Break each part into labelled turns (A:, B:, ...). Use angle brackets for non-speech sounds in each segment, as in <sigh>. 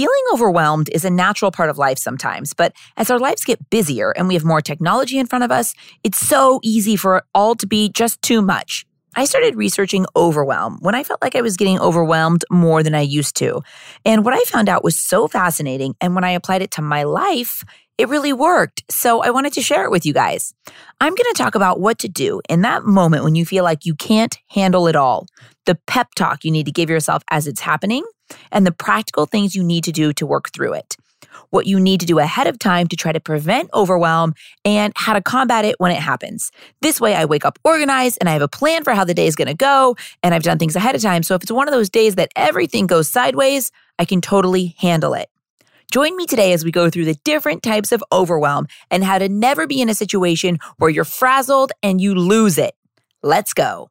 A: Feeling overwhelmed is a natural part of life sometimes, but as our lives get busier and we have more technology in front of us, it's so easy for it all to be just too much. I started researching overwhelm when I felt like I was getting overwhelmed more than I used to. And what I found out was so fascinating. And when I applied it to my life, it really worked. So I wanted to share it with you guys. I'm going to talk about what to do in that moment when you feel like you can't handle it all, the pep talk you need to give yourself as it's happening, and the practical things you need to do to work through it what you need to do ahead of time to try to prevent overwhelm, and how to combat it when it happens. This way, I wake up organized and I have a plan for how the day is going to go, and I've done things ahead of time. So if it's one of those days that everything goes sideways, I can totally handle it. Join me today as we go through the different types of overwhelm and how to never be in a situation where you're frazzled and you lose it. Let's go.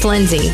B: Lindsay.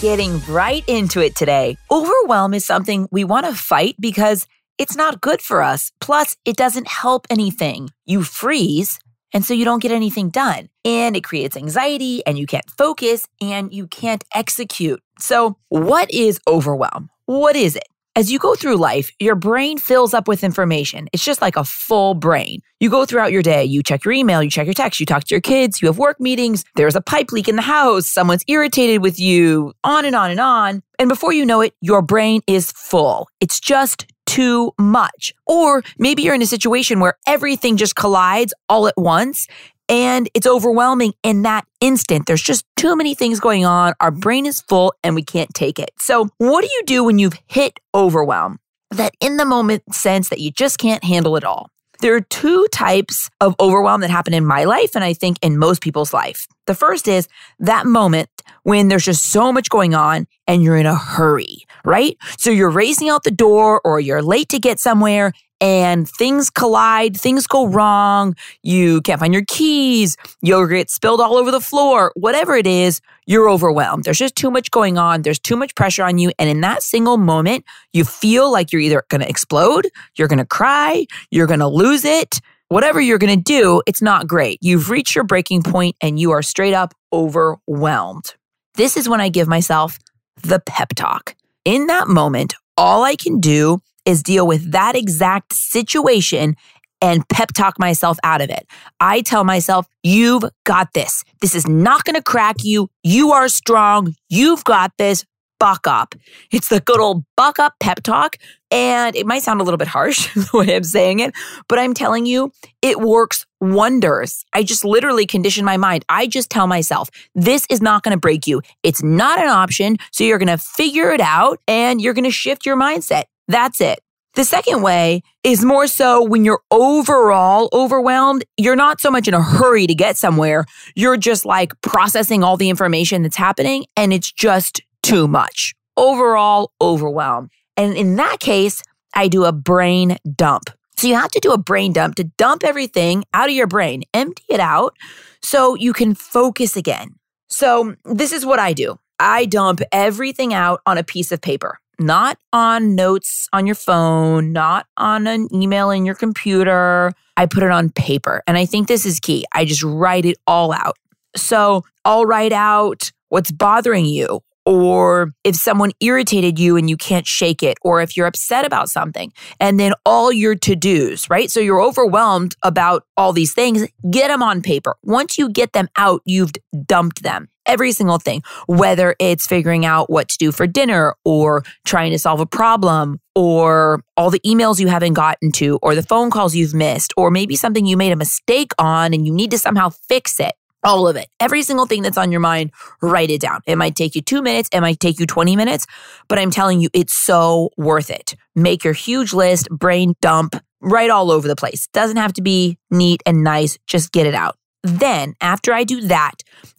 A: Getting right into it today. Overwhelm is something we want to fight because it's not good for us. Plus, it doesn't help anything. You freeze, and so you don't get anything done. And it creates anxiety, and you can't focus, and you can't execute. So, what is overwhelm? What is it? As you go through life, your brain fills up with information. It's just like a full brain. You go throughout your day, you check your email, you check your text, you talk to your kids, you have work meetings, there's a pipe leak in the house, someone's irritated with you, on and on and on. And before you know it, your brain is full. It's just too much. Or maybe you're in a situation where everything just collides all at once and it's overwhelming in that instant. There's just too many things going on. Our brain is full and we can't take it. So, what do you do when you've hit overwhelm? That in the moment sense that you just can't handle it all. There are two types of overwhelm that happen in my life, and I think in most people's life. The first is that moment when there's just so much going on and you're in a hurry, right? So you're racing out the door or you're late to get somewhere and things collide, things go wrong, you can't find your keys, yogurt spilled all over the floor, whatever it is, you're overwhelmed. There's just too much going on, there's too much pressure on you. And in that single moment, you feel like you're either gonna explode, you're gonna cry, you're gonna lose it. Whatever you're gonna do, it's not great. You've reached your breaking point and you are straight up overwhelmed. This is when I give myself the pep talk. In that moment, all I can do is deal with that exact situation and pep talk myself out of it. I tell myself, you've got this. This is not going to crack you. You are strong. You've got this. Buck up. It's the good old buck up pep talk. And it might sound a little bit harsh <laughs> the way I'm saying it, but I'm telling you, it works wonders. I just literally condition my mind. I just tell myself, this is not going to break you. It's not an option. So you're going to figure it out and you're going to shift your mindset. That's it. The second way is more so when you're overall overwhelmed, you're not so much in a hurry to get somewhere. You're just like processing all the information that's happening and it's just too much. Overall overwhelm. And in that case, I do a brain dump. So you have to do a brain dump to dump everything out of your brain, empty it out so you can focus again. So this is what I do. I dump everything out on a piece of paper not on notes on your phone, not on an email in your computer. I put it on paper. And I think this is key. I just write it all out. So I'll write out what's bothering you, or if someone irritated you and you can't shake it, or if you're upset about something, and then all your to dos, right? So you're overwhelmed about all these things, get them on paper. Once you get them out, you've dumped them every single thing, whether it's figuring out what to do for dinner or trying to solve a problem or all the emails you haven't gotten to or the phone calls you've missed or maybe something you made a mistake on and you need to somehow fix it. All of it. Every single thing that's on your mind, write it down. It might take you two minutes. It might take you 20 minutes, but I'm telling you, it's so worth it. Make your huge list, brain dump, right all over the place. Doesn't have to be neat and nice. Just get it out. Then, after I do that,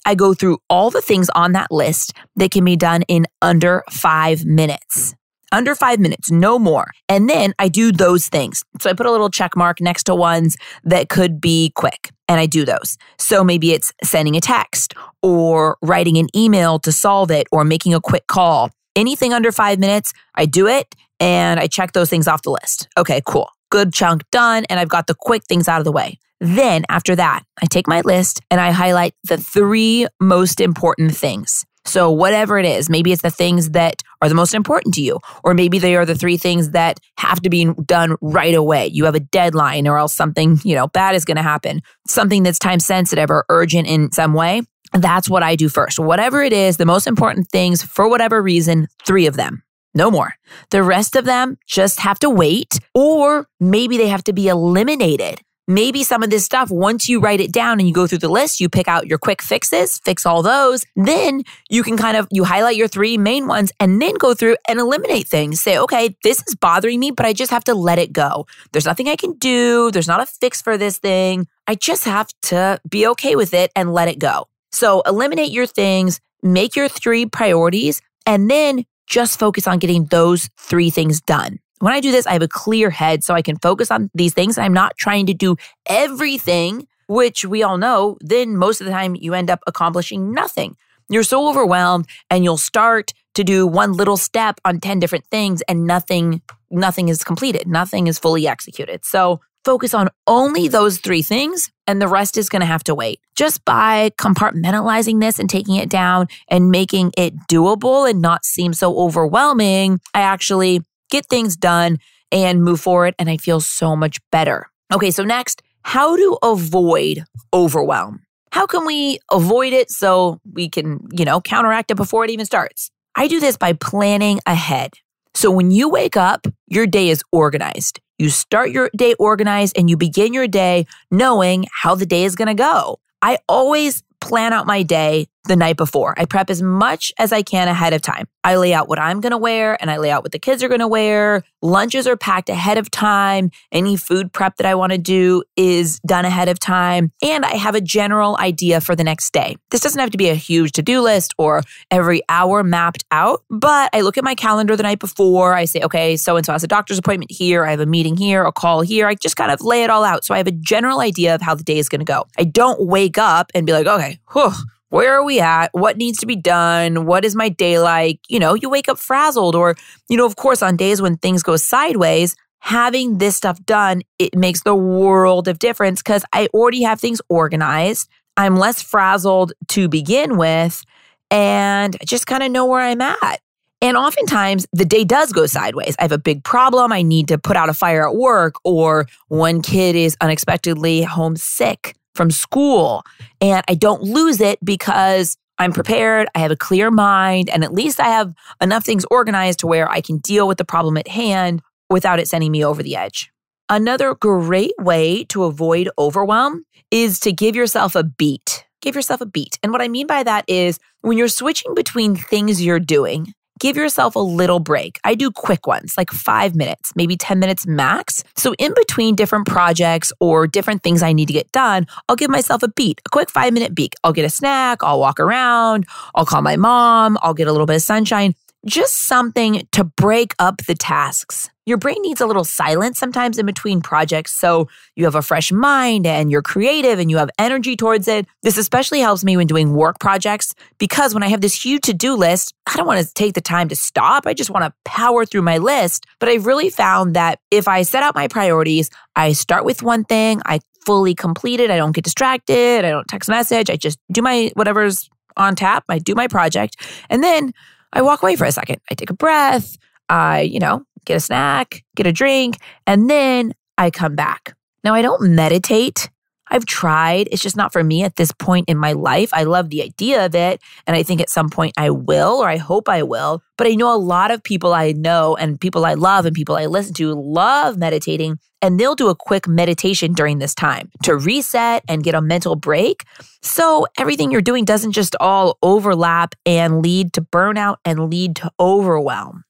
A: I go through all the things on that list that can be done in under five minutes. under five minutes, no more. And then I do those things. So I put a little check mark next to ones that could be quick and I do those. So maybe it's sending a text or writing an email to solve it or making a quick call. Anything under five minutes, I do it and I check those things off the list. Okay, cool. Good chunk done. And I've got the quick things out of the way. Then after that, I take my list and I highlight the three most important things. So, whatever it is, maybe it's the things that are the most important to you, or maybe they are the three things that have to be done right away. You have a deadline, or else something, you know, bad is going to happen, something that's time sensitive or urgent in some way. That's what I do first. Whatever it is, the most important things for whatever reason, three of them. No more. The rest of them just have to wait, or maybe they have to be eliminated maybe some of this stuff, once you write it down and you go through the list, you pick out your quick fixes, fix all those. Then you can kind of, you highlight your three main ones and then go through and eliminate things. Say, okay, this is bothering me, but I just have to let it go. There's nothing I can do. There's not a fix for this thing. I just have to be okay with it and let it go. So eliminate your things, make your three priorities, and then just focus on getting those three things done. When I do this, I have a clear head so I can focus on these things. I'm not trying to do everything, which we all know, then most of the time you end up accomplishing nothing. You're so overwhelmed and you'll start to do one little step on 10 different things and nothing nothing is completed. Nothing is fully executed. So focus on only those three things and the rest is going to have to wait. Just by compartmentalizing this and taking it down and making it doable and not seem so overwhelming, I actually get things done and move forward. And I feel so much better. Okay, so next, how to avoid overwhelm. How can we avoid it so we can, you know, counteract it before it even starts? I do this by planning ahead. So when you wake up, your day is organized. You start your day organized and you begin your day knowing how the day is going to go. I always plan out my day the night before. I prep as much as I can ahead of time. I lay out what I'm going to wear and I lay out what the kids are going to wear. Lunches are packed ahead of time. Any food prep that I want to do is done ahead of time. And I have a general idea for the next day. This doesn't have to be a huge to do list or every hour mapped out, but I look at my calendar the night before. I say, okay, so and so has a doctor's appointment here. I have a meeting here, a call here. I just kind of lay it all out. So I have a general idea of how the day is going to go. I don't wake up and be like, okay, whew where are we at? What needs to be done? What is my day like? You know, you wake up frazzled, or, you know, of course, on days when things go sideways, having this stuff done, it makes the world of difference because I already have things organized. I'm less frazzled to begin with, and I just kind of know where I'm at. And oftentimes the day does go sideways. I have a big problem. I need to put out a fire at work, or one kid is unexpectedly homesick from school. And I don't lose it because I'm prepared, I have a clear mind, and at least I have enough things organized to where I can deal with the problem at hand without it sending me over the edge. Another great way to avoid overwhelm is to give yourself a beat. Give yourself a beat. And what I mean by that is when you're switching between things you're doing, give yourself a little break. I do quick ones, like five minutes, maybe 10 minutes max. So, in between different projects or different things I need to get done, I'll give myself a beat, a quick five minute beat. I'll get a snack, I'll walk around, I'll call my mom, I'll get a little bit of sunshine, just something to break up the tasks. Your brain needs a little silence sometimes in between projects so you have a fresh mind and you're creative and you have energy towards it. This especially helps me when doing work projects because when I have this huge to do list, I don't want to take the time to stop. I just want to power through my list. But I've really found that if I set out my priorities, I start with one thing, I fully complete it, I don't get distracted, I don't text message, I just do my whatever's on tap, I do my project, and then I walk away for a second. I take a breath. I, you know, get a snack, get a drink, and then I come back. Now, I don't meditate. I've tried. It's just not for me at this point in my life. I love the idea of it. And I think at some point I will, or I hope I will. But I know a lot of people I know and people I love and people I listen to love meditating. And they'll do a quick meditation during this time to reset and get a mental break. So everything you're doing doesn't just all overlap and lead to burnout and lead to overwhelm.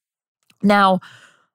A: Now,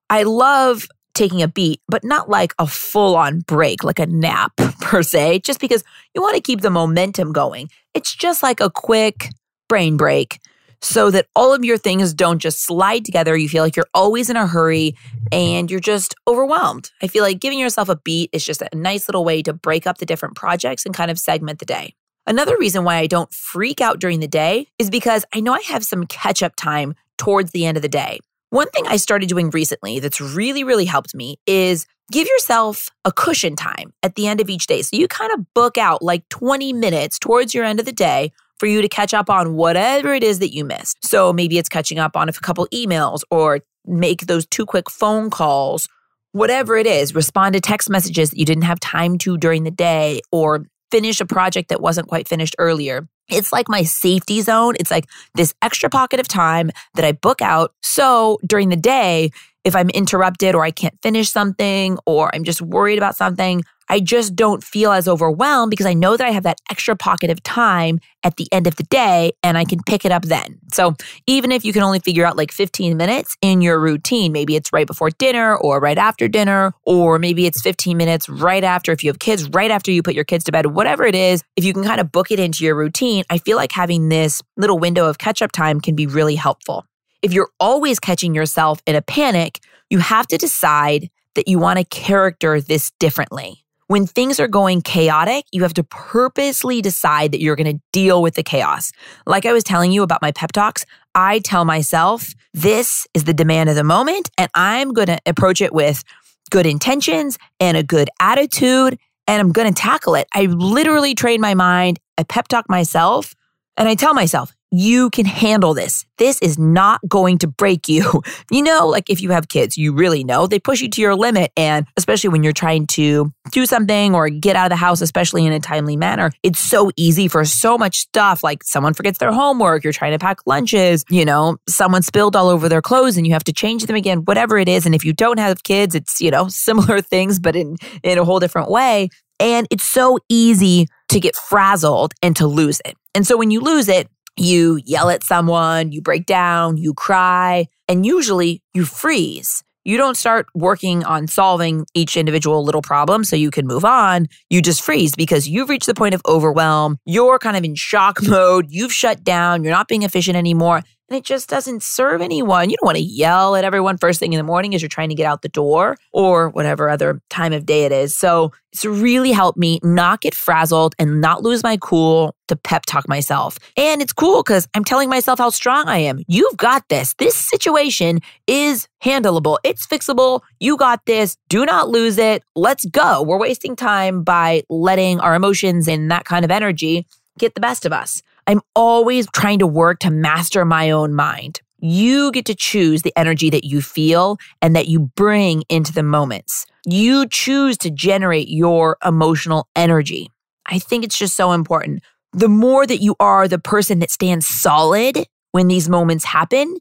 A: I love taking a beat, but not like a full on break, like a nap <laughs> per se, just because you want to keep the momentum going. It's just like a quick brain break so that all of your things don't just slide together. You feel like you're always in a hurry and you're just overwhelmed. I feel like giving yourself a beat is just a nice little way to break up the different projects and kind of segment the day. Another reason why I don't freak out during the day is because I know I have some catch up time towards the end of the day. One thing I started doing recently that's really, really helped me is give yourself a cushion time at the end of each day. So you kind of book out like 20 minutes towards your end of the day for you to catch up on whatever it is that you missed. So maybe it's catching up on a couple emails or make those two quick phone calls, whatever it is, respond to text messages that you didn't have time to during the day or finish a project that wasn't quite finished earlier. It's like my safety zone. It's like this extra pocket of time that I book out. So during the day, if I'm interrupted or I can't finish something or I'm just worried about something, I just don't feel as overwhelmed because I know that I have that extra pocket of time at the end of the day and I can pick it up then. So even if you can only figure out like 15 minutes in your routine, maybe it's right before dinner or right after dinner, or maybe it's 15 minutes right after, if you have kids, right after you put your kids to bed, whatever it is, if you can kind of book it into your routine, I feel like having this little window of catch up time can be really helpful. If you're always catching yourself in a panic, you have to decide that you want to character this differently. When things are going chaotic, you have to purposely decide that you're going to deal with the chaos. Like I was telling you about my pep talks, I tell myself, this is the demand of the moment, and I'm going to approach it with good intentions and a good attitude, and I'm going to tackle it. I literally train my mind, I pep talk myself, and I tell myself, you can handle this. This is not going to break you. <laughs> You know, like if you have kids, you really know they push you to your limit. And especially when you're trying to do something or get out of the house, especially in a timely manner, it's so easy for so much stuff. Like someone forgets their homework, you're trying to pack lunches, you know, someone spilled all over their clothes and you have to change them again, whatever it is. And if you don't have kids, it's, you know, <laughs> similar things, but in, in a whole different way. And it's so easy to get frazzled and to lose it. And so when you lose it, you yell at someone, you break down, you cry, and usually you freeze. You don't start working on solving each individual little problem so you can move on. You just freeze because you've reached the point of overwhelm. You're kind of in shock <laughs> mode. You've shut down. You're not being efficient anymore and it just doesn't serve anyone. You don't want to yell at everyone first thing in the morning as you're trying to get out the door or whatever other time of day it is. So it's really helped me not get frazzled and not lose my cool to pep talk myself. And it's cool because I'm telling myself how strong I am. You've got this. This situation is handleable. It's fixable. You got this. Do not lose it. Let's go. We're wasting time by letting our emotions and that kind of energy get the best of us. I'm always trying to work to master my own mind. You get to choose the energy that you feel and that you bring into the moments. You choose to generate your emotional energy. I think it's just so important. The more that you are the person that stands solid when these moments happen,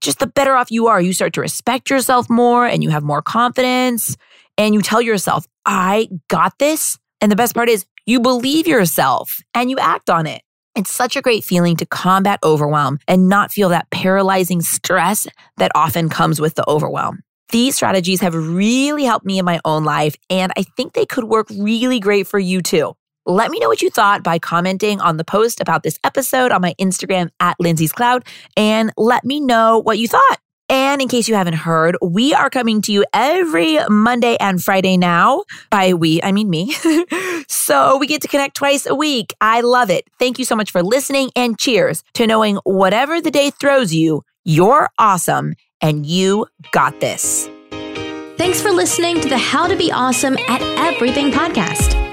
A: just the better off you are. You start to respect yourself more and you have more confidence and you tell yourself, I got this. And the best part is you believe yourself and you act on it. It's such a great feeling to combat overwhelm and not feel that paralyzing stress that often comes with the overwhelm. These strategies have really helped me in my own life, and I think they could work really great for you too. Let me know what you thought by commenting on the post about this episode on my Instagram at Lindsay's Cloud, and let me know what you thought. And in case you haven't heard, we are coming to you every Monday and Friday now. By we, I mean me. <laughs> so we get to connect twice a week. I love it. Thank you so much for listening and cheers to knowing whatever the day throws you, you're awesome and you got this.
B: Thanks for listening to the How to Be Awesome at Everything podcast.